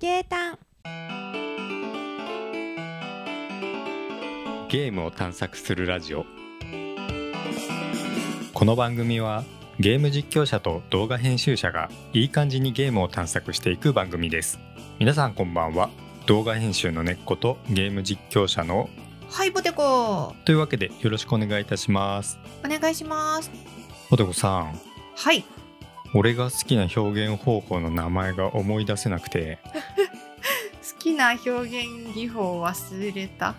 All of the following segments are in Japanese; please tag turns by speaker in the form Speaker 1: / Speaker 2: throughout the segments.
Speaker 1: ゲータン。
Speaker 2: ゲームを探索するラジオ。この番組はゲーム実況者と動画編集者がいい感じにゲームを探索していく番組です。皆さんこんばんは。動画編集の根っことゲーム実況者の
Speaker 1: はいポテコ。
Speaker 2: というわけでよろしくお願いいたします。
Speaker 1: お願いします。
Speaker 2: ポテコさん。
Speaker 1: はい
Speaker 2: 俺が好きな表現方法の名前が思い出せなくて。
Speaker 1: 好きな表現技法忘れた？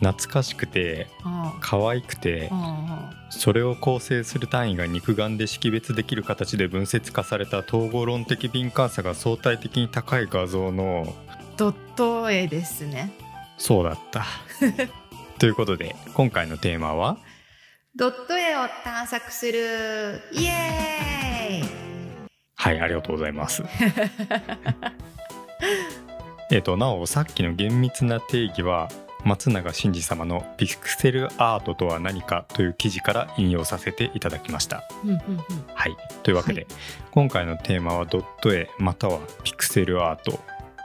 Speaker 2: 懐かしくて
Speaker 1: うん。
Speaker 2: 可愛くて
Speaker 1: うんうん。
Speaker 2: それを構成する単位が肉眼で識別できる形で分節化された統合論的敏感さが相対的に高い画像の
Speaker 1: ドット絵ですね。
Speaker 2: そうだった。ということで今回のテーマは？
Speaker 1: ドット絵を探索する。イエーイ。
Speaker 2: はいありがとうございます。えっとなおさっきの厳密な定義は松永真司様の「ピクセルアートとは何か」という記事から引用させていただきました。
Speaker 1: うんうんうん。
Speaker 2: はい、というわけで、
Speaker 1: はい。
Speaker 2: 今回のテーマはドット絵またはピクセルアート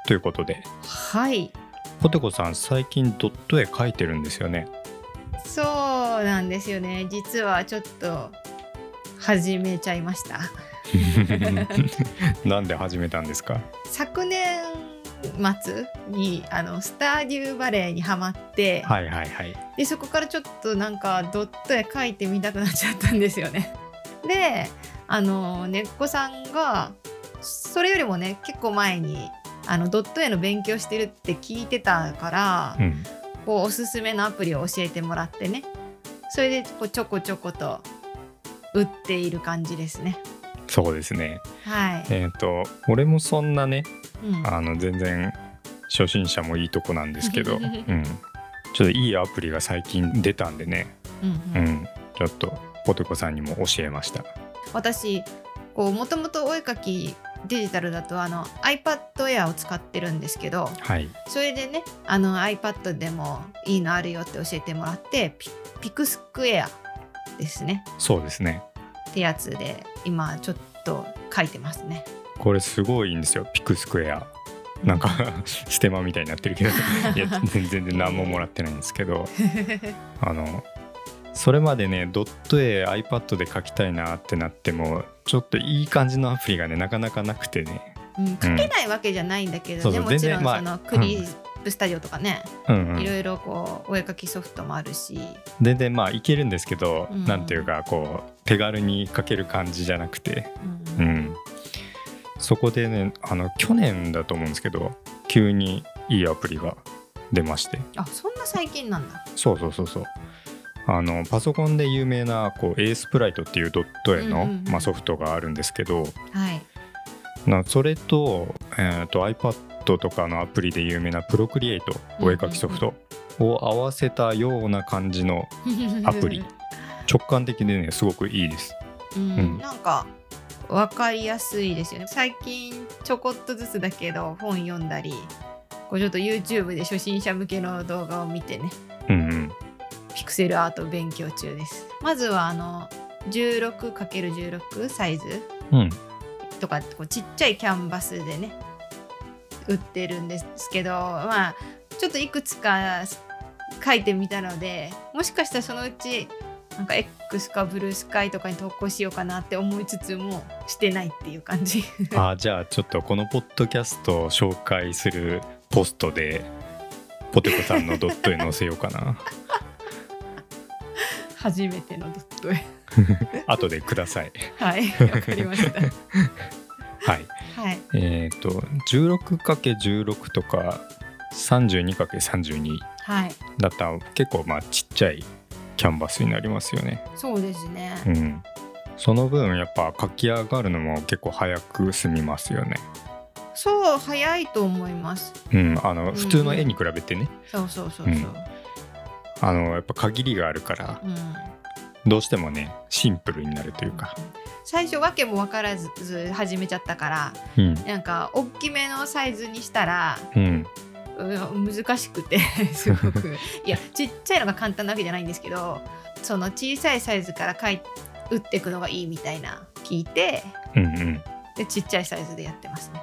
Speaker 2: ということで。
Speaker 1: はい。
Speaker 2: ポテコさん最近ドット絵描いてるんですよね。
Speaker 1: そうなんですよね。実はちょっと始めちゃいました。
Speaker 2: なんで始めたんですか？
Speaker 1: 昨年末にあのスターデューバレーにハマって、
Speaker 2: はいはいはい。
Speaker 1: でそこからちょっとなんかドット絵描いてみたくなっちゃったんですよね。であの根っこさんがそれよりもね結構前にあのドット絵の勉強してるって聞いてたから、
Speaker 2: うん。
Speaker 1: こうおすすめのアプリを教えてもらってねそれでこうちょこちょこと売っている感じですね。
Speaker 2: そうですね。
Speaker 1: はい。
Speaker 2: えっ、と俺もそんなね
Speaker 1: うん。
Speaker 2: あの全然初心者もいいとこなんですけど、うん、ちょっといいアプリが最近出たんでね、
Speaker 1: うん
Speaker 2: う
Speaker 1: うん
Speaker 2: ん、ちょっとポテコさんにも教えました。
Speaker 1: 私こうもともとお絵描きデジタルだとあの iPad Air を使ってるんですけど
Speaker 2: はい。
Speaker 1: それでねあの iPad でもいいのあるよって教えてもらってピピクスクエアですね。
Speaker 2: そうですね。
Speaker 1: ってやつで今ちょっと書いてますね。
Speaker 2: これすごいんですよピクスクエア。なんか ステマみたいになってるけど。いや全然何ももらってないんですけど。あのそれまでねドット絵 iPad で描きたいなってなってもちょっといい感じのアプリがねなかなかなくてね。
Speaker 1: うん、書けないわけじゃないんだけど、
Speaker 2: そうそう。
Speaker 1: ねもちろんそのクリップスタジオとかね、
Speaker 2: うん。うん
Speaker 1: いろいろこうお絵描きソフトもあるし、
Speaker 2: 全然まあいけるんですけど、
Speaker 1: うん。
Speaker 2: なんていうかこう手軽に描ける感じじゃなくて。
Speaker 1: うん。
Speaker 2: うん。そこでねあの去年だと思うんですけど急にいいアプリが出まして。
Speaker 1: あそんな最近なんだ。
Speaker 2: そうそうそうそうあのパソコンで有名なこう A スプライトっていうドット絵の、まあ、ソフトがあるんですけど
Speaker 1: はい。
Speaker 2: なそれと,、えー、と iPad とかのアプリで有名なプロクリエイトお絵描きソフトを合わせたような感じの アプリ。直感的でねすごくいいです。
Speaker 1: うん。
Speaker 2: うん。
Speaker 1: なんか分かりやすいですよね。最近ちょこっとずつだけど本読んだりこうちょっと YouTube で初心者向けの動画を見てねセルアートを勉強中です。まずはあの 16×16 サイズ
Speaker 2: うん。
Speaker 1: とかこうちっちゃいキャンバスでね売ってるんですけどまあちょっといくつか書いてみたのでもしかしたらそのうちなんか X かブルースカイとかに投稿しようかなって思いつつもしてないっていう感じ。
Speaker 2: あじゃあちょっとこのポッドキャストを紹介するポストでポテコさんのドット絵載せようかな
Speaker 1: 初めてのドット絵
Speaker 2: 後でください。
Speaker 1: はいわかりました。
Speaker 2: はい。
Speaker 1: はい。
Speaker 2: えっ、と 16×16 とか 32×32
Speaker 1: はい。
Speaker 2: だったら結構まあちっちゃいキャンバスになりますよね。
Speaker 1: そうですね。
Speaker 2: うん。その分やっぱ書き上がるのも結構早く済みますよね。
Speaker 1: そう早いと思います。
Speaker 2: うんあの
Speaker 1: ん。
Speaker 2: 普通の絵に比べてね。
Speaker 1: そうそうそうそう。
Speaker 2: うんあのやっぱ限りがあるから
Speaker 1: うん。
Speaker 2: どうしてもねシンプルになるというか。
Speaker 1: 最初わけも分からず始めちゃったから
Speaker 2: うん。
Speaker 1: なんか大きめのサイズにしたら
Speaker 2: うん。
Speaker 1: うん難しくて すごく。いやちっちゃいのが簡単なわけじゃないんですけどその小さいサイズからかい打っていくのがいいみたいな聞いて
Speaker 2: うんうん。
Speaker 1: でちっちゃいサイズでやってますね。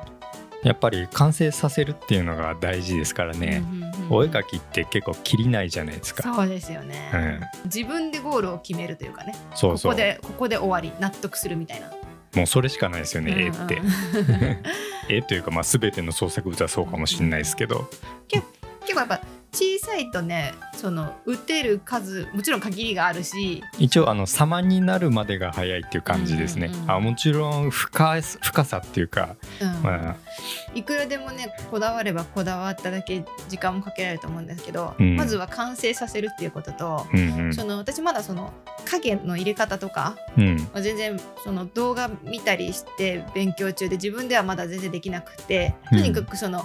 Speaker 2: やっぱり完成させるっていうのが大事ですからね、
Speaker 1: うんうんうん
Speaker 2: お絵描きって結構切りないじゃないですか。
Speaker 1: そうですよね、自分でゴールを決めるというかね。
Speaker 2: そうそう。
Speaker 1: ここでここで終わり納得するみたいな。
Speaker 2: もうそれしかないですよね、絵って
Speaker 1: うんうん。
Speaker 2: 絵というか、まあ、全ての創作物はそうかもしれないですけど、
Speaker 1: 結構やっぱ小さいとねその打てる数もちろん限りがあるし。
Speaker 2: 一応あの様になるまでが早いっていう感じですね、
Speaker 1: うんうんうん
Speaker 2: あもちろん深い深さっていうか、
Speaker 1: うん。
Speaker 2: まあ、
Speaker 1: いくらでもねこだわればこだわっただけ時間もかけられると思うんですけど、
Speaker 2: うん。
Speaker 1: まずは完成させるっていうことと、
Speaker 2: うんうん。
Speaker 1: その私まだその影の入れ方とか
Speaker 2: うん。
Speaker 1: まあ全然その動画見たりして勉強中で自分ではまだ全然できなくて
Speaker 2: うん。
Speaker 1: とにかくその、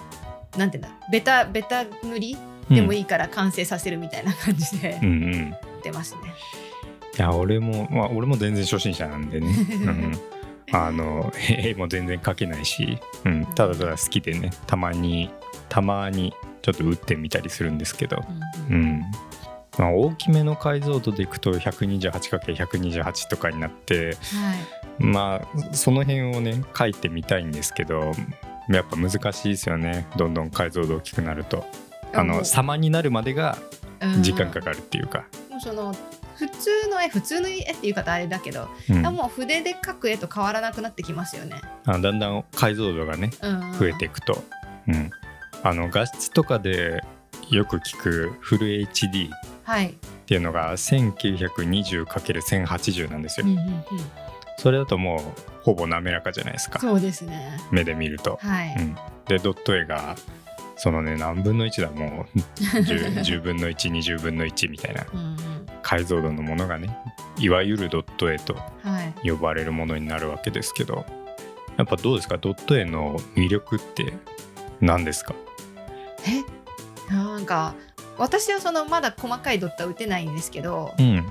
Speaker 1: なんていうんだベタベタ塗りでもいいから完成させるみたいな感じで
Speaker 2: うん。うんい
Speaker 1: やってますね。
Speaker 2: や俺もまあ俺も全然初心者なんでね、うん、あの絵も全然描けないし、うん、ただただ好きでね。たまにたまにちょっと打ってみたりするんですけど、
Speaker 1: うん
Speaker 2: うん。まあ、大きめの解像度でいくと 128×128 とかになって
Speaker 1: はい。
Speaker 2: まあその辺をね書いてみたいんですけどやっぱ難しいですよね。どんどん解像度大きくなるとあの様になるまでが
Speaker 1: うん。
Speaker 2: 時間かかるっていうか、
Speaker 1: もうその普通の絵普通の絵っていう方あれだけど、
Speaker 2: うん。
Speaker 1: あもう筆で描く絵と変わらなくなってきますよね。
Speaker 2: あだんだん解像度がね
Speaker 1: うん
Speaker 2: 増えていくと、うん、あの画質とかでよく聞くフル HD っ
Speaker 1: はい、
Speaker 2: ていうのが 1900×1080 なんですよ、
Speaker 1: うんうんうん。
Speaker 2: それだともうほぼ滑らかじゃないですか。
Speaker 1: そうですね。
Speaker 2: 目で見ると、
Speaker 1: はい、
Speaker 2: うん、でドット絵がそのね何分の1だもう 10, 10分の120分の1みたいな。解像度のものがねいわゆるドット絵と
Speaker 1: はい、
Speaker 2: 呼ばれるものになるわけですけどやっぱどうですか？ドット絵の魅力って何ですか？
Speaker 1: え？なんか私はそのまだ細かいドットは打てないんですけど
Speaker 2: うん。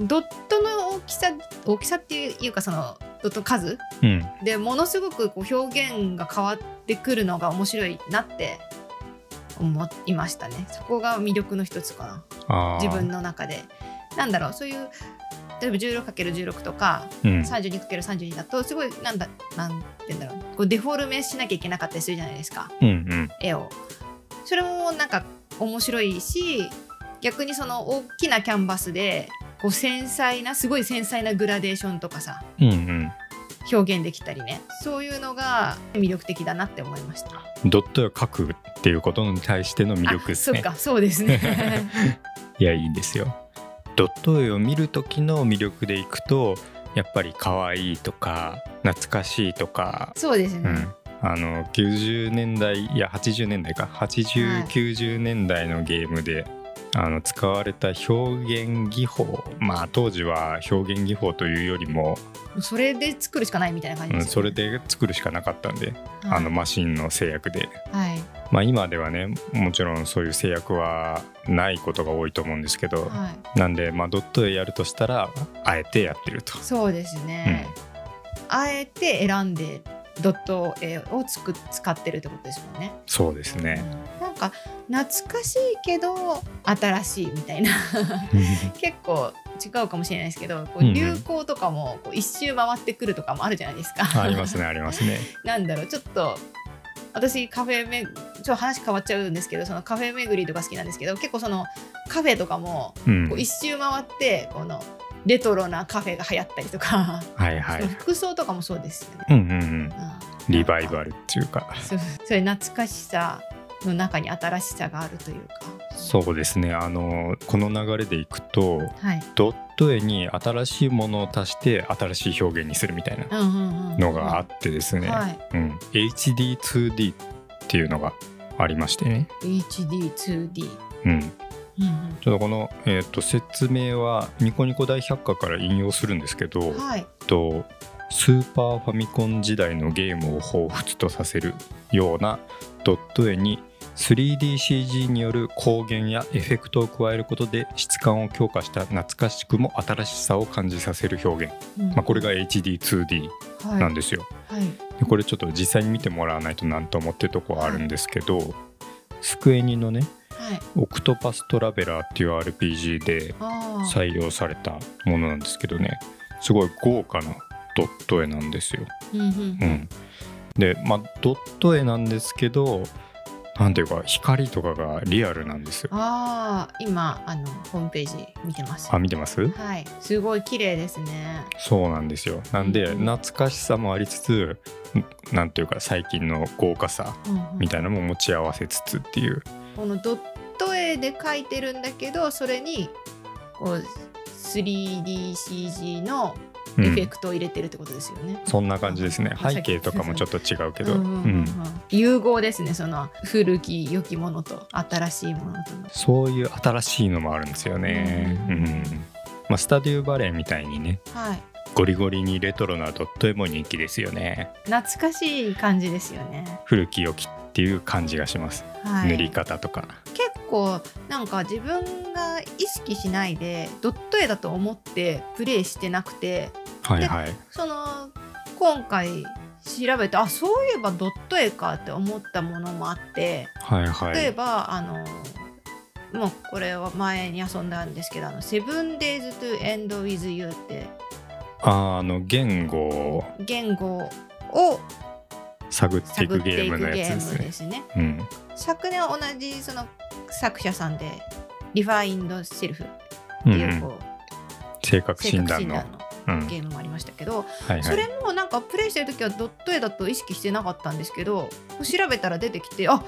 Speaker 1: ドットの大きさ大きさっていうかそのドット数
Speaker 2: うん。
Speaker 1: でものすごくこう表現が変わってくるのが面白いなって思いましたね。そこが魅力の一つかな。自分の中で。なんだろうそういう例えば 16×16 とか
Speaker 2: うん。
Speaker 1: 32×32 だとすごいなんだなんて言うんだろう。こうデフォルメしなきゃいけなかったりするじゃないですか。
Speaker 2: うんうん。
Speaker 1: 絵を。それもなんか面白いし逆にその大きなキャンバスでこう繊細なすごい繊細なグラデーションとかさ。
Speaker 2: うんうん
Speaker 1: 表現できたりね。そういうのが魅力的だなって思いました。
Speaker 2: ドット絵を描くっていうことに対しての魅力ですね。
Speaker 1: あそうか。そうですね。
Speaker 2: いやいいんですよ。ドット絵を見る時の魅力でいくとやっぱり可愛いとか懐かしいとか、
Speaker 1: そうですね、
Speaker 2: うん、あの90年代いや80年代か。8090、年代のゲームであの使われた表現技法まあ当時は表現技法というよりも、
Speaker 1: それで作るしかないみたいな感じ
Speaker 2: うん、それで作るしかなかったんで、
Speaker 1: はい。
Speaker 2: あのマシンの制約で。
Speaker 1: はい。
Speaker 2: まあ今ではねもちろんそういう制約はないことが多いと思うんですけど、
Speaker 1: はい。
Speaker 2: なんで、まあ、ドット絵やるとしたらあえてやってると。
Speaker 1: そうですね、あえて選んでドット絵をつく使ってるってことですもんね。
Speaker 2: そうですね。
Speaker 1: なんか懐かしいけど新しいみたいな結構違うかもしれないですけどこ
Speaker 2: う
Speaker 1: 流行とかもこう一周回ってくるとかもあるじゃないですか。
Speaker 2: ありますねありますね。
Speaker 1: なんだろうちょっと私カフェめちょっと話変わっちゃうんですけどそのカフェ巡りとか好きなんですけど結構そのカフェとかも
Speaker 2: うん
Speaker 1: こう一周回ってこのレトロなカフェが流行ったりとか、
Speaker 2: はいはい。
Speaker 1: 服装とかもそうですよね。
Speaker 2: うんうんうん。
Speaker 1: うん
Speaker 2: リバイバ
Speaker 1: ル
Speaker 2: ルっていうか
Speaker 1: それ懐かしさの中に新しさがあるというか。
Speaker 2: そうですねあのこの流れでいくと
Speaker 1: はい。
Speaker 2: ドット絵に新しいものを足して新しい表現にするみたいなのがあってですね、
Speaker 1: はい。
Speaker 2: うん、HD2D っていうのがありましてね、
Speaker 1: HD2D。
Speaker 2: うん、
Speaker 1: うんうん
Speaker 2: ちょっとこの、えー、と説明はニコニコ大百科から引用するんですけど、
Speaker 1: はい。
Speaker 2: とスーパーファミコン時代のゲームを彷彿とさせるようなドット絵に 3DCG による光源やエフェクトを加えることで質感を強化した懐かしくも新しさを感じさせる表現、
Speaker 1: うん
Speaker 2: まあ、これが HD2D
Speaker 1: はい
Speaker 2: なんですよ。
Speaker 1: はい。
Speaker 2: でこれちょっと実際に見てもらわないとなんともってとこはあるんですけど、スクエニのね
Speaker 1: はい。
Speaker 2: 「オクトパストラベラー」っていう RPG で。採用されたものなんですけどねすごい豪華なドット絵なんですよ。
Speaker 1: うん、
Speaker 2: でまあドット絵なんですけどなんていうか光とかがリアルなんですよ。
Speaker 1: ああ今あのホームページ見てます。
Speaker 2: あ見てます？
Speaker 1: はいすごい綺麗ですね。
Speaker 2: そうなんですよ。なんで
Speaker 1: うん
Speaker 2: 懐かしさもありつつんなんていうか最近の豪華さみたいなのも持ち合わせつつっていう。
Speaker 1: このドット絵で描いてるんだけどそれにこう 3DCG の
Speaker 2: うん
Speaker 1: エフェクトを入れてるってことですよね。
Speaker 2: そんな感じですね。
Speaker 1: うん
Speaker 2: 背景とかもちょっと違うけど、
Speaker 1: うんうんうん。うん。
Speaker 2: うん
Speaker 1: 融合ですねその古き良きものと新しいものとの。
Speaker 2: そういう新しいのもあるんですよね。
Speaker 1: う
Speaker 2: うんん。まあ、スタデューバレーみたいにね。
Speaker 1: はい
Speaker 2: ゴリゴリにレトロなドット絵も人気ですよね。
Speaker 1: 懐かしい感じですよね。
Speaker 2: 古き良きっていう感じがします、
Speaker 1: はい、
Speaker 2: 塗り方とか。
Speaker 1: 結構なんか自分が意識しないでドット絵だと思ってプレイしてなくて
Speaker 2: はいはい。
Speaker 1: その今回調べてあそういえばドット絵かって思ったものもあって
Speaker 2: はいはい。
Speaker 1: 例えば、あのもうこれは前に遊んだんですけど「あのセブンデイズ・トゥ・エンド・ウィズ・ユー」って
Speaker 2: ああの言語を
Speaker 1: 言語を
Speaker 2: 探っていくゲームのやつですね。
Speaker 1: すね。
Speaker 2: うん。
Speaker 1: 昨年は同じその作者さんで Refind Self って
Speaker 2: うん
Speaker 1: いううんこう、
Speaker 2: 性格
Speaker 1: 性
Speaker 2: 診断の。
Speaker 1: 格診断
Speaker 2: うん。
Speaker 1: のゲームもありましたけど、
Speaker 2: はいはい。
Speaker 1: それもなんかプレイしてる時はドット絵だと意識してなかったんですけど調べたら出てきてあ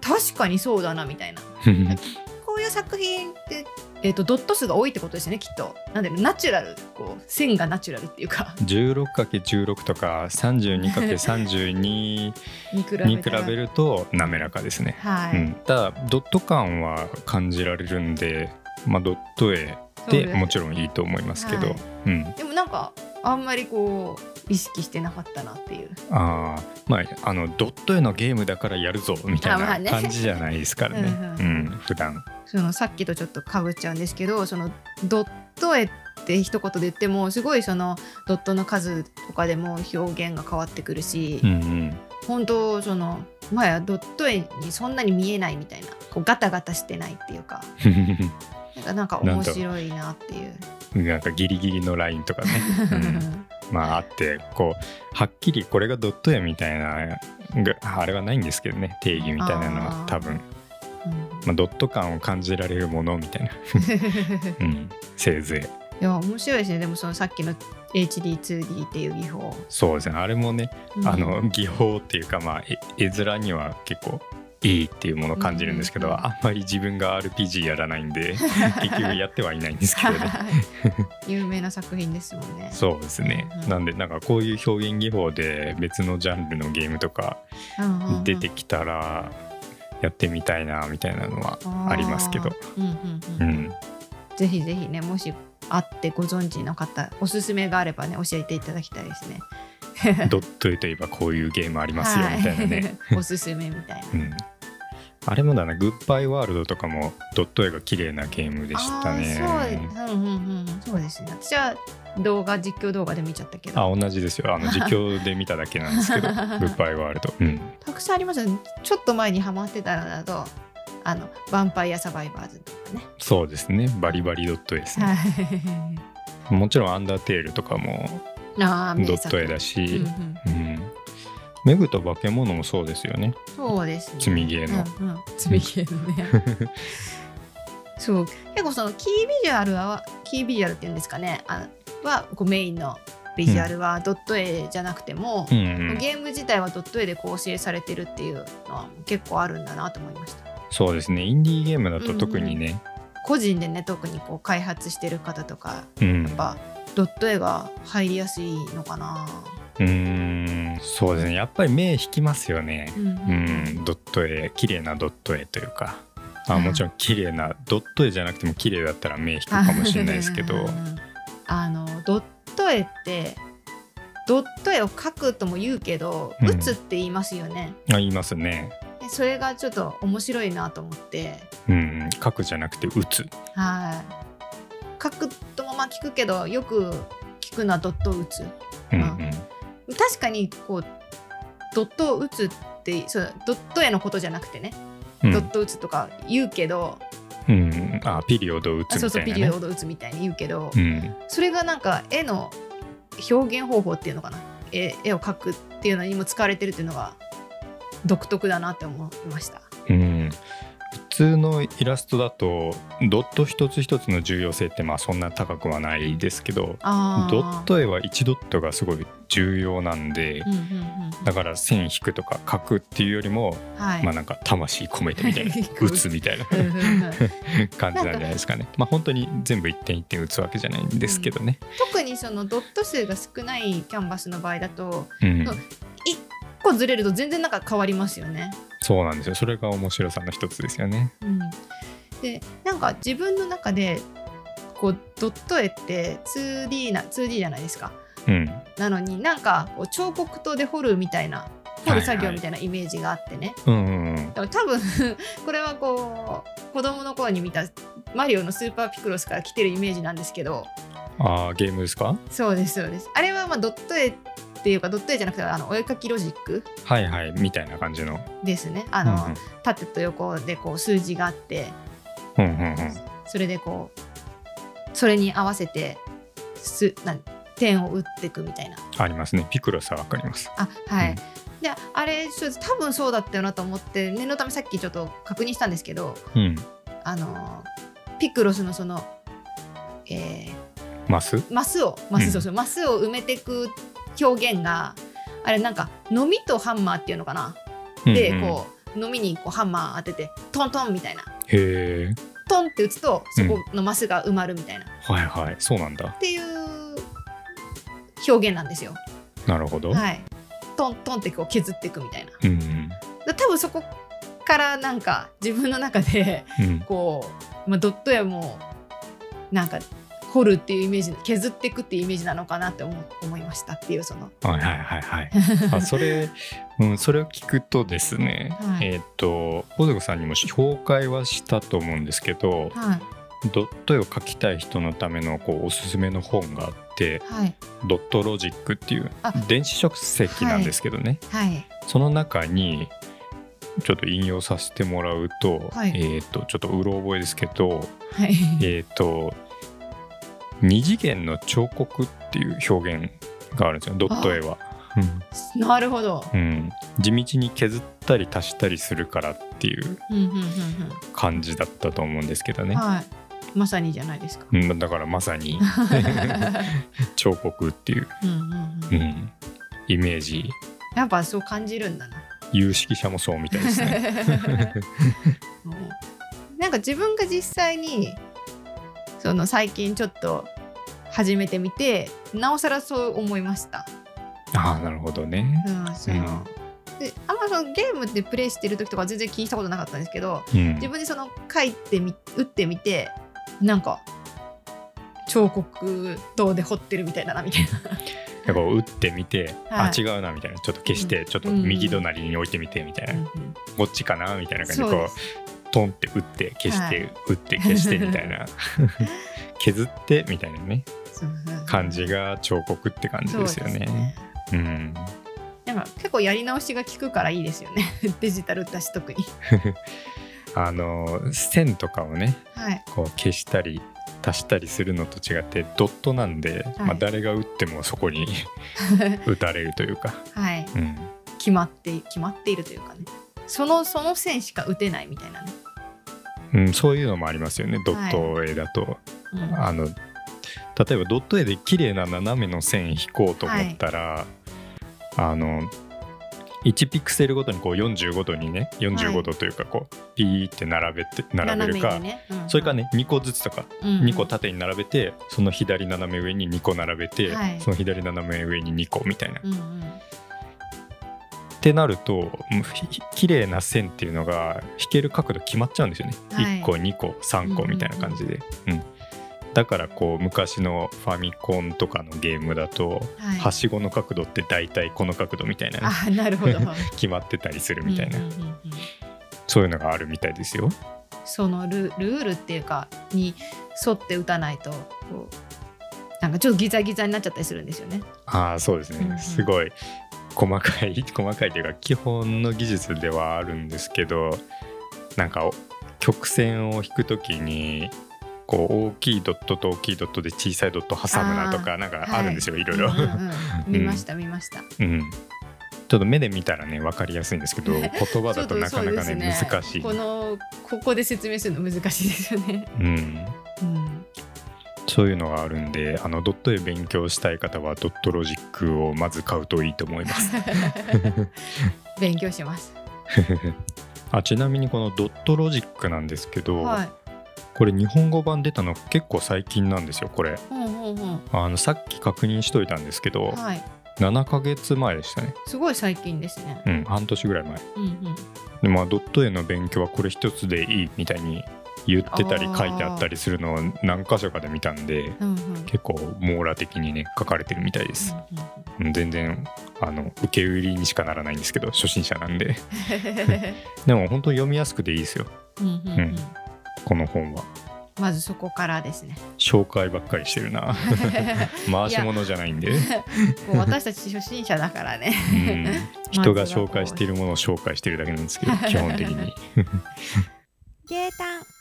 Speaker 1: 確かにそうだなみたいな こういう作品って、えー、とドット数が多いってことですよねきっと。なんでナチュラルこう線がナチュラルっていうか。
Speaker 2: 16×16 とか 32×32
Speaker 1: に比べ
Speaker 2: に比
Speaker 1: たら
Speaker 2: べると滑らかですね。
Speaker 1: はい、
Speaker 2: うん、ただドット感は感じられるんで、まあ、ドット絵でもちろんいいと思いますけど、
Speaker 1: はい。
Speaker 2: うん、
Speaker 1: でもなんかあんまりこう意識してなかったなっていう。
Speaker 2: あーまああのドット絵のゲームだからやるぞみたいな感じじゃないですからね。
Speaker 1: うん
Speaker 2: うん。普段。
Speaker 1: そのさっきとちょっとかぶっちゃうんですけどそのドット絵って一言で言ってもすごいそのドットの数とかでも表現が変わってくるし、
Speaker 2: うんうん。
Speaker 1: 本当その前はドット絵にそんなに見えないみたいなこうガタガタしてないっていうか なんか面白いなっていう。
Speaker 2: なんかギリギリのラインとかね、うん。まああってこうはっきりこれがドット絵みたいながあれはないんですけどね。定義みたいなのは多分、
Speaker 1: うん。
Speaker 2: まあ、ドット感を感じられるものみたいな、うん、せいぜい。
Speaker 1: いや面白いですね。でもそのさっきの HD2D っていう技法、
Speaker 2: そうですね。あれもねあの
Speaker 1: うん
Speaker 2: 技法っていうかまあ絵絵面には結構いいっていうものを感じるんですけど、
Speaker 1: うん
Speaker 2: あんまり自分が RPG やらないんで 結局やってはいないんですけど。ね
Speaker 1: 有名な作品ですもんね。
Speaker 2: そうですね、
Speaker 1: うんうん。
Speaker 2: なんでなんかこういう表現技法で別のジャンルのゲームとか出てきたらやってみたいなみたいなのはありますけど。
Speaker 1: うん。ぜひぜひねもしあってご存知の方おすすめがあればね教えていただきたいですね。
Speaker 2: ドット絵といえばこういうゲームありますよみたいなね、
Speaker 1: はいおすすめみたいな。
Speaker 2: うん、あれもだなグッバイワールドとかもドット絵が綺麗なゲームでしたね
Speaker 1: そう,、うんうんうん、そうですね。私は動画実況動画で見ちゃったけど。
Speaker 2: あ同じですよあの実況で見ただけなんですけど グッバイワールド、うん、
Speaker 1: たくさんありますよね。ちょっと前にハマってたのだと、あの、ヴァンパイアサバイバーズとかね。
Speaker 2: そうですねバリバリドット絵ですね、
Speaker 1: はい。
Speaker 2: もちろんアンダーテールとかもドット絵だし、
Speaker 1: うんうん。
Speaker 2: うん。メグと化け物もそうですよね。
Speaker 1: そうですね。
Speaker 2: 積みゲーの。
Speaker 1: うんうん。積みゲーのね。そう。結構そのキービジュアルはキービジュアルっていうんですかね。あはこうメインのビジュアルはドット絵じゃなくても
Speaker 2: う、んうん。
Speaker 1: ゲーム自体はドット絵で構成されてるっていうのは結構あるんだなと思いました。
Speaker 2: そうですね。インディーゲームだと特にね、
Speaker 1: 個人でね特にこう開発してる方とか
Speaker 2: うん。
Speaker 1: やっぱドット絵が入りやすいのかな。
Speaker 2: うーんそうですね。やっぱり目引きますよね。
Speaker 1: うん
Speaker 2: うん。ドット絵綺麗なドット絵というか。あ
Speaker 1: うん。
Speaker 2: もちろん綺麗なドット絵じゃなくても綺麗だったら目引くかもしれないですけど。
Speaker 1: あのドット絵ってドット絵を描くとも言うけど、
Speaker 2: うん。
Speaker 1: 打つって言いますよね。
Speaker 2: あ言いますね。
Speaker 1: でそれがちょっと面白いなと思って。
Speaker 2: うん書くじゃなくて打つ。
Speaker 1: はい書くともまあ聞くけどよく聞くのはドットを打つ。
Speaker 2: うん
Speaker 1: あ確かにこうドットを打つってそうドット絵のことじゃなくてね、
Speaker 2: うん。
Speaker 1: ドット打つとか言うけど
Speaker 2: うん、うん、あピリオドを打つ
Speaker 1: あそうそうピリ
Speaker 2: みたいなね
Speaker 1: オド打つみたいに言うけど、
Speaker 2: うん。
Speaker 1: それがなんか絵の表現方法っていうのかな。絵絵を描くっていうのにも使われてるっていうのが独特だなって思いました。
Speaker 2: うん。普通のイラストだとドット一つ一つの重要性ってまあそんな高くはないですけどドット絵は1ドットがすごい重要なんで
Speaker 1: うんうんうん
Speaker 2: だから線引くとか書くっていうよりも
Speaker 1: はい、
Speaker 2: まあなんか魂込めてみたいな 打つみたいな
Speaker 1: うんうんうん。
Speaker 2: 感じなんじゃないですかね。まあ本当に全部一点一点打つわけじゃないんですけどね。
Speaker 1: 特にそのドット数が少ないキャンバスの場合だと
Speaker 2: うん。
Speaker 1: そう1個ずれると全然なんか変わりますよね。
Speaker 2: そうなんですよ。それが面白さの一つですよね。
Speaker 1: うん、でなんか自分の中でこうドット絵って 2D な 2D じゃないですか。
Speaker 2: うん。
Speaker 1: なのになんかこう彫刻刀で彫るみたいな彫る作業みたいなイメージがあってね、
Speaker 2: うんうん
Speaker 1: 多分 これはこう子供の頃に見たマリオのスーパーピクロスから来てるイメージなんですけど。
Speaker 2: ああゲームですか？
Speaker 1: そうですそうです。あれはまあドット絵っていうかドット絵じゃなくてあのお絵かきロジック
Speaker 2: はいはいみたいな感じの。
Speaker 1: ですね。あの、縦と横でこう数字があって
Speaker 2: うんうんうん。うん
Speaker 1: それでこうそれに合わせてすなん点を打っていくみたいな。
Speaker 2: ありますね。ピクロスはわかります。
Speaker 1: あはい、
Speaker 2: うん。
Speaker 1: であれちょっと多分そうだったよなと思って念のためさっきちょっと確認したんですけど
Speaker 2: うん。
Speaker 1: あのピクロスのその、え
Speaker 2: マス？
Speaker 1: ーマスをマス、
Speaker 2: うん。
Speaker 1: そうそうマスを埋めていく表現があれなんかのみとハンマーっていうのかな、で
Speaker 2: うんうん。
Speaker 1: こうのみにこうハンマー当ててトントンみたいな。
Speaker 2: へえ。
Speaker 1: トンって打つとそこのマスが埋まるみたいな、っ
Speaker 2: はいはい。そうなんだ。
Speaker 1: ていう表現なんですよ。
Speaker 2: なるほど、
Speaker 1: はい、トントンってこう削っていくみたいな。
Speaker 2: うんうん。
Speaker 1: で多分そこからなんか自分の中で
Speaker 2: うん。
Speaker 1: こう、まあ、ドット絵もなんか彫るっていうイメージ削っていくっていうイメージなのかなって思思いましたっていうその。
Speaker 2: はいはいはいはい。あそれ、うん、それを聞くとですね、
Speaker 1: はい。
Speaker 2: えーっと小塚さんにも紹介はしたと思うんですけど
Speaker 1: はい。
Speaker 2: ドット絵を描きたい人のためのこうおすすめの本があって
Speaker 1: はい。
Speaker 2: ドットロジックっていう
Speaker 1: あ。
Speaker 2: 電子書籍なんですけどね、
Speaker 1: はい。
Speaker 2: その中にちょっと引用させてもらうと,、
Speaker 1: はい。
Speaker 2: えーっとちょっとうろ覚えですけど
Speaker 1: はい。
Speaker 2: えーっと二次元の彫刻っていう表現があるんですよドット絵は。うん
Speaker 1: なるほど。
Speaker 2: うん、地道に削ったり足したりするからっていう感じだったと思うんですけどね、
Speaker 1: うんはい。まさにじゃないですか。
Speaker 2: うん、だからまさに 彫刻っていう、
Speaker 1: うんうん
Speaker 2: う
Speaker 1: うん
Speaker 2: ん、イメージ
Speaker 1: やっぱそう感じるんだな。
Speaker 2: 有識者もそうみたいですね。
Speaker 1: うんなんか自分が実際にその最近ちょっと始めてみてなおさらそう思いました。
Speaker 2: ああなるほどね。
Speaker 1: うん、そのであんまそのゲームでプレイしてる時とか全然気にしたことなかったんですけど
Speaker 2: うん。
Speaker 1: 自分でその書いてみ打ってみてなんか彫刻刀で彫ってるみたいだなみたいな。
Speaker 2: なんかこう打ってみて、
Speaker 1: はい。
Speaker 2: あ違うなみたいな。ちょっと消して、
Speaker 1: うん。
Speaker 2: ちょっと右隣に置いてみてみたいな、
Speaker 1: うんうん
Speaker 2: こっちかなみたいな感じでこうトンって打って消して、
Speaker 1: はい
Speaker 2: 打って消してみたいな。削ってみたいなね。感じが彫刻って感じですよね。うん
Speaker 1: なん。か結構やり直しが効くからいいですよね。デジタルだし特に。
Speaker 2: あの線とかをね
Speaker 1: はい。
Speaker 2: こう消したり足したりするのと違ってドットなんで、まあ、誰が打ってもそこに打たれるというか、
Speaker 1: はい。
Speaker 2: うん、
Speaker 1: 決まって決まっているというかねそのその線しか打てないみたいなね。
Speaker 2: うん、そういうのもありますよね。ドット絵だと。
Speaker 1: うん。
Speaker 2: あの例えばドット絵で綺麗な斜めの線引こうと思ったら、あの1ピクセルごとにこう45度にね45度というかこうピーって並べて並べるか、
Speaker 1: ね。うん。
Speaker 2: それかね2個ずつとか
Speaker 1: うん。うん
Speaker 2: 2個縦に並べてその左斜め上に2個並べて、
Speaker 1: はい。
Speaker 2: その左斜め上に2個みたいな。
Speaker 1: うんうん
Speaker 2: ってなると綺麗な線っていうのが引ける角度決まっちゃうんですよね、
Speaker 1: はい。
Speaker 2: 1個2個3個みたいな感じで、うん。だからこう昔のファミコンとかのゲームだと、
Speaker 1: は
Speaker 2: しごの角度って大体この角度みたいなね、
Speaker 1: あなるほど。
Speaker 2: 決まってたりするみたいな、
Speaker 1: うんうんうんうん。
Speaker 2: そういうのがあるみたいですよ。
Speaker 1: そのルルールっていうかに沿って打たないとなんかちょっとギザギザになっちゃったりするんですよね。
Speaker 2: ああそうですね、
Speaker 1: うんうん。
Speaker 2: すごい細かい 細かいというか基本の技術ではあるんですけどなんかお曲線を引くときにこう大きいドットと大きいドットで小さいドット挟むなとかなんかあるんですよ、い。ろいろ。
Speaker 1: うんうんうん。見ました見ました。
Speaker 2: うん、ちょっと目で見たらね分かりやすいんですけど 言葉だとなかなかね
Speaker 1: ちょっとそう
Speaker 2: 難しい。
Speaker 1: このここで説明するの難しいですよね。
Speaker 2: うん、
Speaker 1: うん、
Speaker 2: そういうのがあるんであのドット絵勉強したい方はドットロジックをまず買うといいと思います
Speaker 1: 勉強します。
Speaker 2: あちなみにこのドットロジックなんですけど、
Speaker 1: はい。
Speaker 2: これ日本語版出たの結構最近なんですよこれ
Speaker 1: うんうんうん。
Speaker 2: あのさっき確認しといたんですけど、
Speaker 1: はい。
Speaker 2: 7ヶ月前でしたね
Speaker 1: すごい最近ですね。
Speaker 2: うん半年ぐらい前
Speaker 1: うんうん。
Speaker 2: でまあドット絵の勉強はこれ一つでいいみたいに言ってたり書いてあったりするのを何箇所かで見たんで
Speaker 1: うんうん。
Speaker 2: 結構網羅的にね書かれてるみたいです、
Speaker 1: うん
Speaker 2: うん全然あの受け売りにしかならないんですけど初心者なんで。
Speaker 1: うん
Speaker 2: でも本当に読みやすくていいですよ。
Speaker 1: うんうんうん。
Speaker 2: うん。この本は。
Speaker 1: まずそこからですね。
Speaker 2: 紹介ばっかりしてるな。回し物じゃないんで、
Speaker 1: 私たち初心者だからね。
Speaker 2: うん、人が紹介しているものを紹介してるだけなんですけど基本的に。
Speaker 1: ゲータン。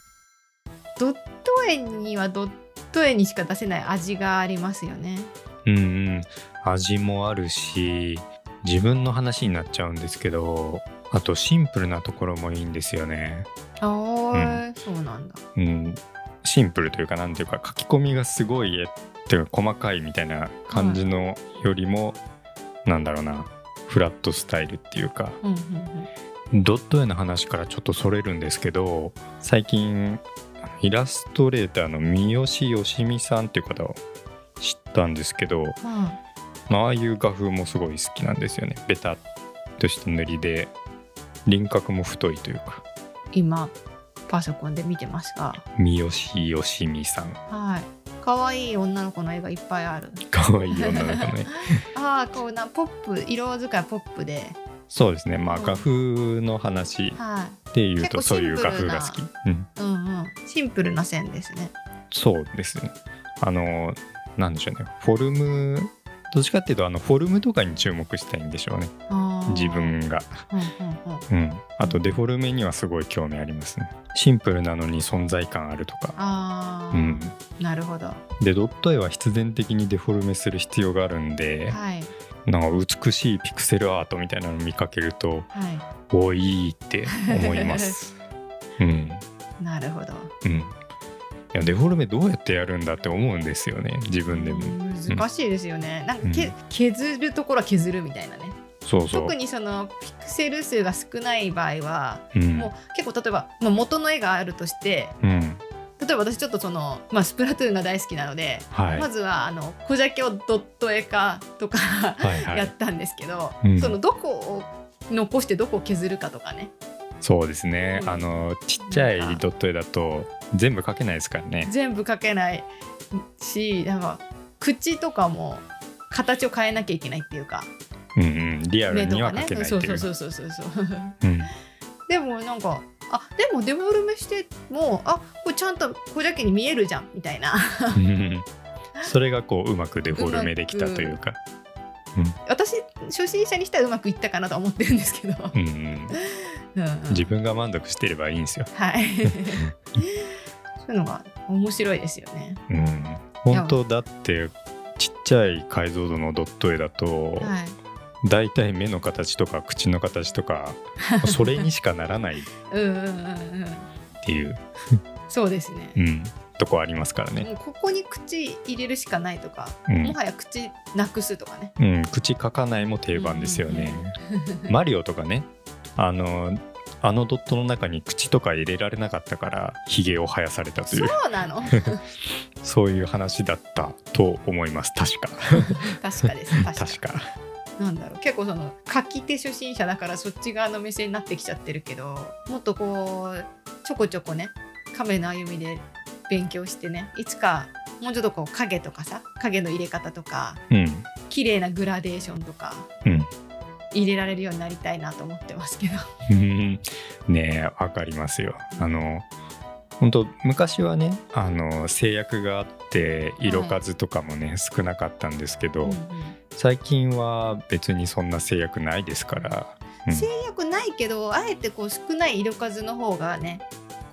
Speaker 1: ドット絵にはドット絵にしか出せない味がありますよね。
Speaker 2: うんうん味もあるし自分の話になっちゃうんですけどあとシンプルなところもいいんですよね
Speaker 1: ああ、そうなんだ。
Speaker 2: うんシンプルというかなんていうか書き込みがすごいえっていうか細かいみたいな感じのよりも、なんだろうなフラットスタイルっていうか
Speaker 1: うんうんうん。
Speaker 2: ドット絵の話からちょっとそれるんですけど最近イラストレーターの三好よしみさんっていう方を知ったんですけど、
Speaker 1: は
Speaker 2: まあ、ああいう画風もすごい好きなんですよね。ベタっとした塗りで輪郭も太いというか。
Speaker 1: い今パソコンで見てますが、
Speaker 2: 三好よしみさん。
Speaker 1: はい。可愛い女の子の絵がいっぱいある。
Speaker 2: かわいい女の子ね
Speaker 1: ああ、こうなポップ色使いポップで、
Speaker 2: そうですね。まあ
Speaker 1: うん。
Speaker 2: 画風の話
Speaker 1: は
Speaker 2: でいうとそういう画風が好き、うん、
Speaker 1: い。うんうん。シンプルな線ですね。
Speaker 2: そうですねあのなんでしょうねフォルムどっちかっていうとあのフォルムとかに注目したいんでしょうね自。分が
Speaker 1: うんうんうん。
Speaker 2: うんあとデフォルメにはすごい興味ありますねシンプルなのに存在感あるとか
Speaker 1: ああ、
Speaker 2: うん
Speaker 1: なるほど。
Speaker 2: でドット絵は必然的にデフォルメする必要があるんで
Speaker 1: はい
Speaker 2: なんか美しいピクセルアートみたいなの見かけると
Speaker 1: はい。
Speaker 2: おいいって思います うん
Speaker 1: なるほど。
Speaker 2: うんいやデフォルメどうやってやるんだって思うんですよね自分でも
Speaker 1: 難しいですよね。なんかけ、
Speaker 2: うん
Speaker 1: 削るところは削るみたいなね。
Speaker 2: そうそう
Speaker 1: 特にそのピクセル数が少ない場合は、
Speaker 2: うん
Speaker 1: もう結構例えば、まあ、元の絵があるとして
Speaker 2: うん
Speaker 1: 例えば私ちょっとその、まあ、スプラトゥーンが大好きなので、
Speaker 2: はい。
Speaker 1: まずはあの小ジャケをドット絵化とかやったんですけど、
Speaker 2: うん。
Speaker 1: そのどこを残してどこを削るかとかね。
Speaker 2: そうですね、
Speaker 1: うん。
Speaker 2: あのちっちゃいドット絵だと全部描けないですからね。
Speaker 1: 全部描けないしなんか口とかも形を変えなきゃいけないっていうか。
Speaker 2: うんうん。リアルには描けないっていう。
Speaker 1: そうそうそうそうそうそう。
Speaker 2: うん。
Speaker 1: でもなんかあでもデフォルメしてもあこれちゃんと小ジャケに見えるじゃんみたいな。
Speaker 2: う んそれがこううまくデフォルメできたというか。
Speaker 1: 私初心者にしてはうまくいったかなとは思ってるんですけど、
Speaker 2: うんうん
Speaker 1: うん。うん
Speaker 2: 自分が満足してればいいんですよ、
Speaker 1: はい。そういうのが面白いですよね。
Speaker 2: うん、本当だってちっちゃい解像度のドット絵だと、
Speaker 1: はい
Speaker 2: だいたい目の形とか口の形とか それにしかならない。っていう、
Speaker 1: そうですね。
Speaker 2: うん、とこありますからね、
Speaker 1: ここに口入れるしかないとか、
Speaker 2: うん。
Speaker 1: もはや口なくすとかね。
Speaker 2: うん、口書かないも定番ですよね、マリオとかね。あのあのドットの中に口とか入れられなかったからヒゲを生やされたと
Speaker 1: そ
Speaker 2: いう。
Speaker 1: うなの？
Speaker 2: そういう話だったと思います。確か。
Speaker 1: 確かです。確か。
Speaker 2: 確か
Speaker 1: なんだろう。結構その書き手初心者だからそっち側の目線になってきちゃってるけどもっとこうちょこちょこね亀の歩みで勉強してねいつかもうちょっとこう影とかさ影の入れ方とか
Speaker 2: うん。
Speaker 1: 綺麗なグラデーションとか
Speaker 2: うん。
Speaker 1: 入れられるようになりたいなと思ってますけど。
Speaker 2: う んねえわかりますよ。あの本当昔はねあの制約があって色数とかもね、少なかったんですけど、
Speaker 1: うんうん。
Speaker 2: 最近は別にそんな制約ないですから、うん。
Speaker 1: 制約ないけどあえてこう少ない色数の方がね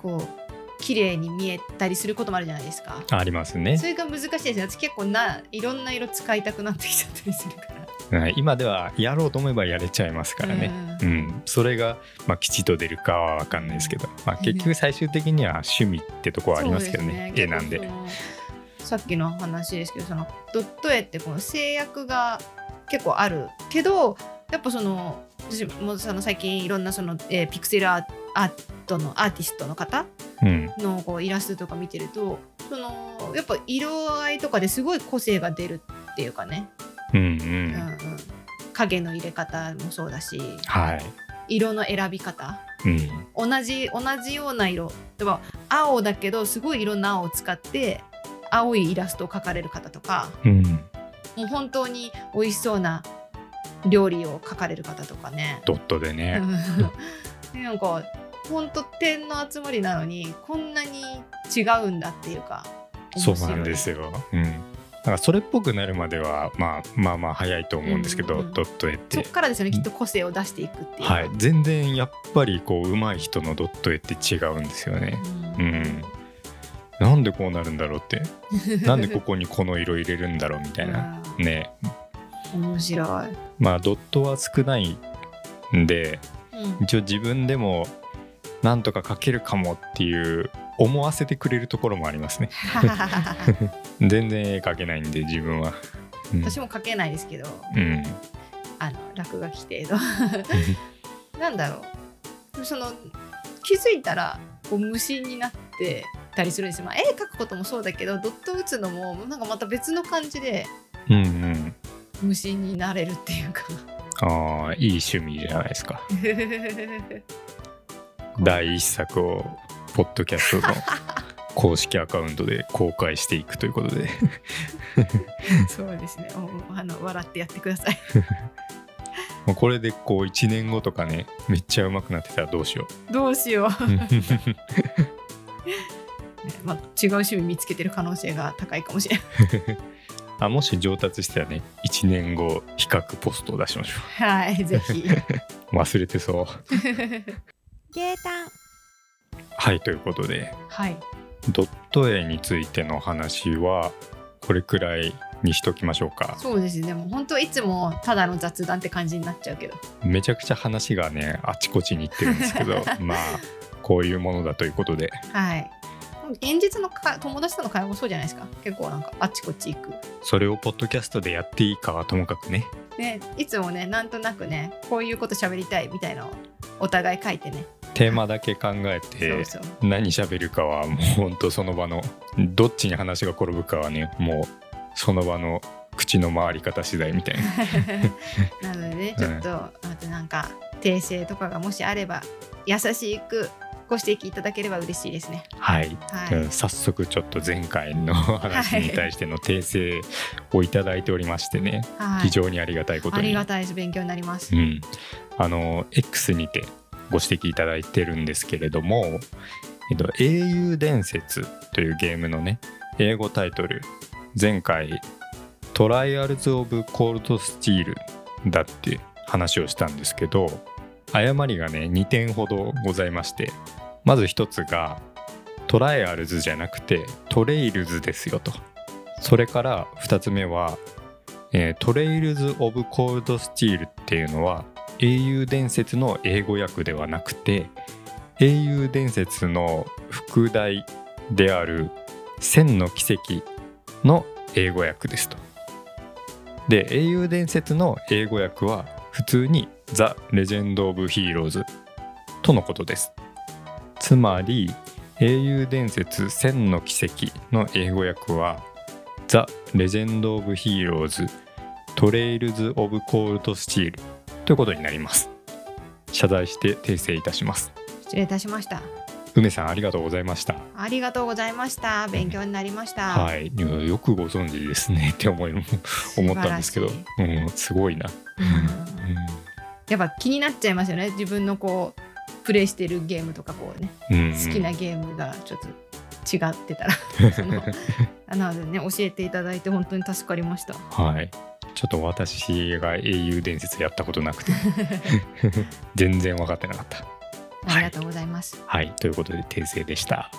Speaker 1: こう綺麗に見えたりすることもあるじゃないですか。
Speaker 2: ありますね。
Speaker 1: それが難しいですね。私結構ないろんな色使いたくなってきちゃったりするから
Speaker 2: はい。今ではやろうと思えばやれちゃいますからね、
Speaker 1: う
Speaker 2: うん。んそれが、まあ、吉と出るかは分かんないですけど、まあ、結局最終的には趣味ってとこはありますけどね
Speaker 1: そう
Speaker 2: 絵なんで。
Speaker 1: さっきの話ですけどそのドット絵ってこの制約が結構あるけどやっぱその私もその最近いろんなその、えーピクセルアートのアーティストの方
Speaker 2: うん。
Speaker 1: のこうイラストとか見てるとそのやっぱ色合いとかですごい個性が出るっていうかね、
Speaker 2: うんうん、
Speaker 1: うんうん、影の入れ方もそうだし。
Speaker 2: はい、
Speaker 1: 色の選び方。
Speaker 2: うん、
Speaker 1: 同じ同じような色。例えば青だけどすごいいろんな青を使って青いイラストを描かれる方とか。
Speaker 2: うん、
Speaker 1: もう本当に美味しそうな料理を描かれる方とかね。
Speaker 2: ドットでね、
Speaker 1: で なんか本当点の集まりなのにこんなに違うんだっていうか
Speaker 2: そうなんです
Speaker 1: よ。
Speaker 2: よ。うん。だからそれっぽくなるまでは、まあ、まあまあ早いと思うんですけど、
Speaker 1: うんうんうん
Speaker 2: ドット絵って
Speaker 1: そっ。からですよねきっと個性を出していくっていうか。
Speaker 2: はい、全然やっぱりこう上手い人のドット絵って違うんですよね。
Speaker 1: う
Speaker 2: うんん。なんでこうなるんだろうって、なんでここにこの色入れるんだろうみたいな。
Speaker 1: うん
Speaker 2: ね。
Speaker 1: 面白い。
Speaker 2: まあドットは少ないんで、
Speaker 1: うん
Speaker 2: 一応自分でもなんとか描けるかもっていう思わせてくれるところもありますね。全然絵描けないんで自分は。うん
Speaker 1: 私も描けないですけど
Speaker 2: うん。
Speaker 1: あの落書き程度 なんだろうその気づいたらこう無心になってたりするんですよ、まあ、絵描くこともそうだけどドット打つのもなんかまた別の感じで
Speaker 2: うんうん。
Speaker 1: 無心になれるっていうか
Speaker 2: ああ、いい趣味じゃないですか。第一作をポッドキャストの 公式アカウントで公開していくということで。
Speaker 1: そうですね。おあの笑ってやってください。
Speaker 2: もうこれでこう1年後とかねめっちゃ上手くなってたらどうしよ
Speaker 1: どうしよう、まあ、違う趣味見つけてる可能性が高いかもしれない
Speaker 2: あもし上達したらね1年後比較ポストを出しましょ
Speaker 1: はいぜひ。
Speaker 2: う忘れてそう。
Speaker 1: ゲータン
Speaker 2: はいということで。
Speaker 1: はい。
Speaker 2: ドット絵についての話はこれくらいにしときましょうか。
Speaker 1: そうですね。でも本当いつもただの雑談って感じになっちゃうけど。
Speaker 2: めちゃくちゃ話がねあちこちに行ってるんですけど まあこういうものだということで。
Speaker 1: はい。現実のか友達との会話もそうじゃないですか。結構なんかあっちこっち行く。
Speaker 2: それをポッドキャストでやっていいかはともかくね。
Speaker 1: ねいつもねなんとなくねこういうこと喋りたいみたいなのをお互い書いてね
Speaker 2: テーマだけ考えて何喋るかはもうほんとその場のどっちに話が転ぶかはねもうその場の口の回り方次第みたいな。
Speaker 1: なのでねちょっと、あとなんか訂正とかがもしあれば優しくご指摘いただければ嬉しいですね。
Speaker 2: はい、
Speaker 1: はい。
Speaker 2: うん早速ちょっと前回の話に対しての訂正をいただいておりましてね、
Speaker 1: はい。
Speaker 2: 非常にありがたいことに。
Speaker 1: ありがたいです。勉強になります、
Speaker 2: うん、あの X にてご指摘いただいてるんですけれども「えっと、英雄伝説」というゲームのね英語タイトル前回「 Trials of Cold Steel」だって話をしたんですけど誤りがね2点ほどございましてまず1つが Trials じゃなくて Trails ですよと。それから2つ目はえー Trails of Cold Steel っていうのは英雄伝説の英語訳ではなくて英雄伝説の副題である閃の軌跡の英語訳ですと。で英雄伝説の英語訳は普通に The Legend of Heroes とのことです。つまり英雄伝説閃の軌跡の英語訳は The Legend of Heroes Trails of Cold Steel ということになります。謝罪して訂正いたします。
Speaker 1: 失礼いたしました。
Speaker 2: 梅さんありがとうございました。
Speaker 1: ありがとうございました。勉強になりました、
Speaker 2: はい、いやよくご存知ですねって思い 思ったんですけど、
Speaker 1: 素
Speaker 2: うん、すごいな。
Speaker 1: うん。
Speaker 2: う
Speaker 1: やっぱ気になっちゃいますよね。自分のこうプレイしてるゲームとかこうね。
Speaker 2: んうん。
Speaker 1: 好きなゲームがちょっと違ってたら。なのでね教えていただいて本当に助かりました。
Speaker 2: はい。ちょっと私が英雄伝説やったことなくて 全然分かってなかった。
Speaker 1: ありがとうございます、
Speaker 2: はい、ということで訂正でした。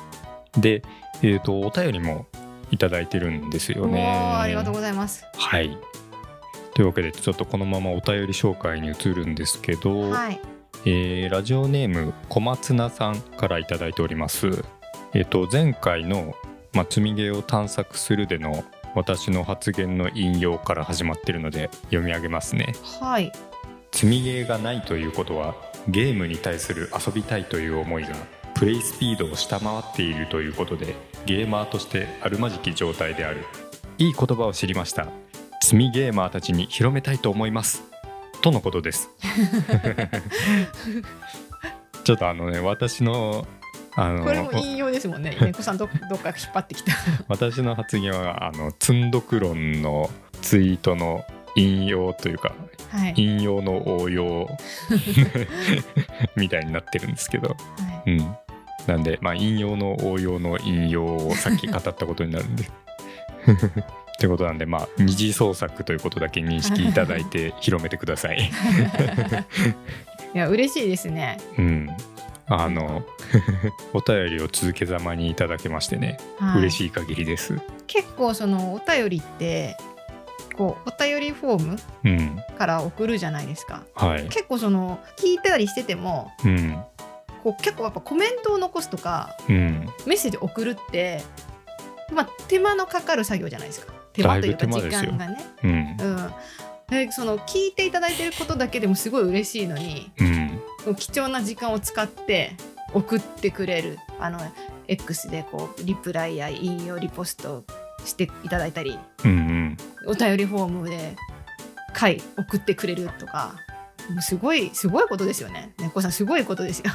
Speaker 2: で、えっ、とお便りもいただいてるんですよ
Speaker 1: お
Speaker 2: ね。
Speaker 1: ーありがとうございます
Speaker 2: はい。というわけでちょっとこのままお便り紹介に移るんですけど、
Speaker 1: はい
Speaker 2: えーラジオネーム小松菜さんから頂いただいております。えっ、と前回の、まあ、積みゲーを探索するでの私の発言の引用から始まっているので読み上げますね。
Speaker 1: はい。
Speaker 2: 積みゲーがないということはゲームに対する遊びたいという思いがプレイスピードを下回っているということでゲーマーとしてあるまじき状態である。いい言葉を知りました。積みゲーマーたちに広めたいと思います。とのことです。ちょっとあのね私のあの
Speaker 1: これも引用ですもんね。猫さんどどっか引っ張ってきた。
Speaker 2: 私の発言はあの積んどく論のツイートの引用というか
Speaker 1: はい、
Speaker 2: 引用の応用 みたいになってるんですけど、
Speaker 1: はい、
Speaker 2: うん、なんで、まあ、引用の応用の引用をさっき語ったことになるんで。ってことなんで、まあ、二次創作ということだけ認識いただいて広めてください。
Speaker 1: いや嬉しいですね。
Speaker 2: うん、あの お便りを続けざまにいただけましてね、
Speaker 1: はい。
Speaker 2: 嬉しい限りです。
Speaker 1: 結構そのお便りってこうお便りフォーム
Speaker 2: うん、
Speaker 1: から送るじゃないですか。
Speaker 2: はい、
Speaker 1: 結構その聞いたりしてても
Speaker 2: うん、
Speaker 1: こう結構やっぱコメントを残すとか
Speaker 2: うん、
Speaker 1: メッセージ送るってまあ手間のかかる作業じゃないですか。手間というか時間がね。
Speaker 2: うん、
Speaker 1: うん。でその聞いていただいてることだけでもすごい嬉しいのに
Speaker 2: うん、
Speaker 1: 貴重な時間を使って送ってくれるあの X でこうリプライや引用リポストしていただいたり
Speaker 2: うん、
Speaker 1: お便りフォームで回送ってくれるとかもうすごいすごいことですよね猫さんすごいことですよ。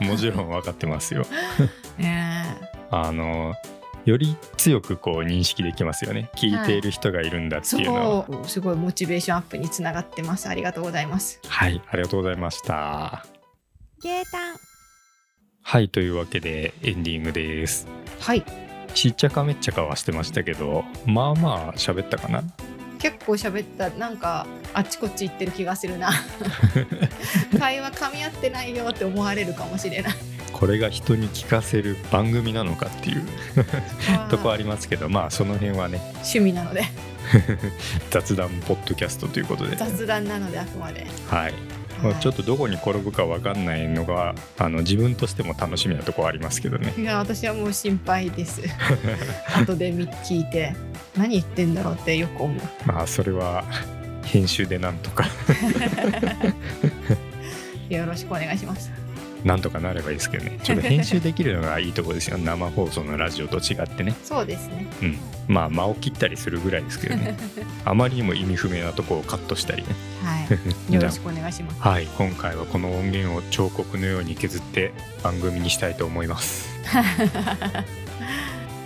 Speaker 2: うん、もちろん分かってますよ。
Speaker 1: ね
Speaker 2: あのより強くこう認識できますよね。聞いている人がいるんだっていうのは。
Speaker 1: そう。すごいモチベーションアップにつながってます。ありがとうございます。
Speaker 2: はいありがとうございました。
Speaker 1: ゲータン。
Speaker 2: はいというわけでエンディングです。
Speaker 1: はい。
Speaker 2: しっちゃかめっちゃかはしてましたけどまあまあ喋ったかな？
Speaker 1: 結構喋った。なんかあっちこっち行ってる気がするな。会話噛み合ってないよって思われるかもしれない
Speaker 2: これが人に聞かせる番組なのかっていうとこありますけどまあその辺はね。
Speaker 1: 趣味なので。
Speaker 2: 雑談ポッドキャストということで。
Speaker 1: 雑談なのであくまで、
Speaker 2: はい、まあ、
Speaker 1: はい
Speaker 2: ちょっとどこに転ぶか分かんないのがあの自分としても楽しみなとこはありますけどね。
Speaker 1: いや私はもう心配です。後で見聞いて何言ってんだろうってよく思う。
Speaker 2: まあそれは編集でなんとか。
Speaker 1: よろしくお願いします
Speaker 2: なんとかなればいいですけどね。ちょっと編集できるのがいいとこですよ。生放送のラジオと違ってね。
Speaker 1: そうですね。
Speaker 2: うん。まあ間を切ったりするぐらいですけどね。あまりにも意味不明なとこをカットしたりね。
Speaker 1: はい。よろしくお願いします。
Speaker 2: はい。今回はこの音源を彫刻のように削って番組にしたいと思います。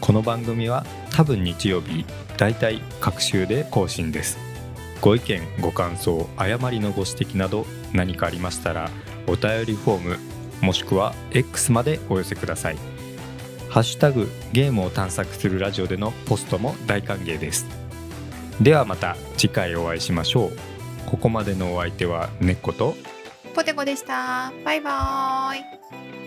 Speaker 2: この番組は多分日曜日だいたい各週で更新です。ご意見ご感想誤りのご指摘など何かありましたらお便りフォームもしくは X までお寄せください。ハッシュタグゲームを探索するラジオでのポストも大歓迎です。ではまた次回お会いしましょう。ここまでのお相手は猫と
Speaker 1: ポテコでした。バイバーイ。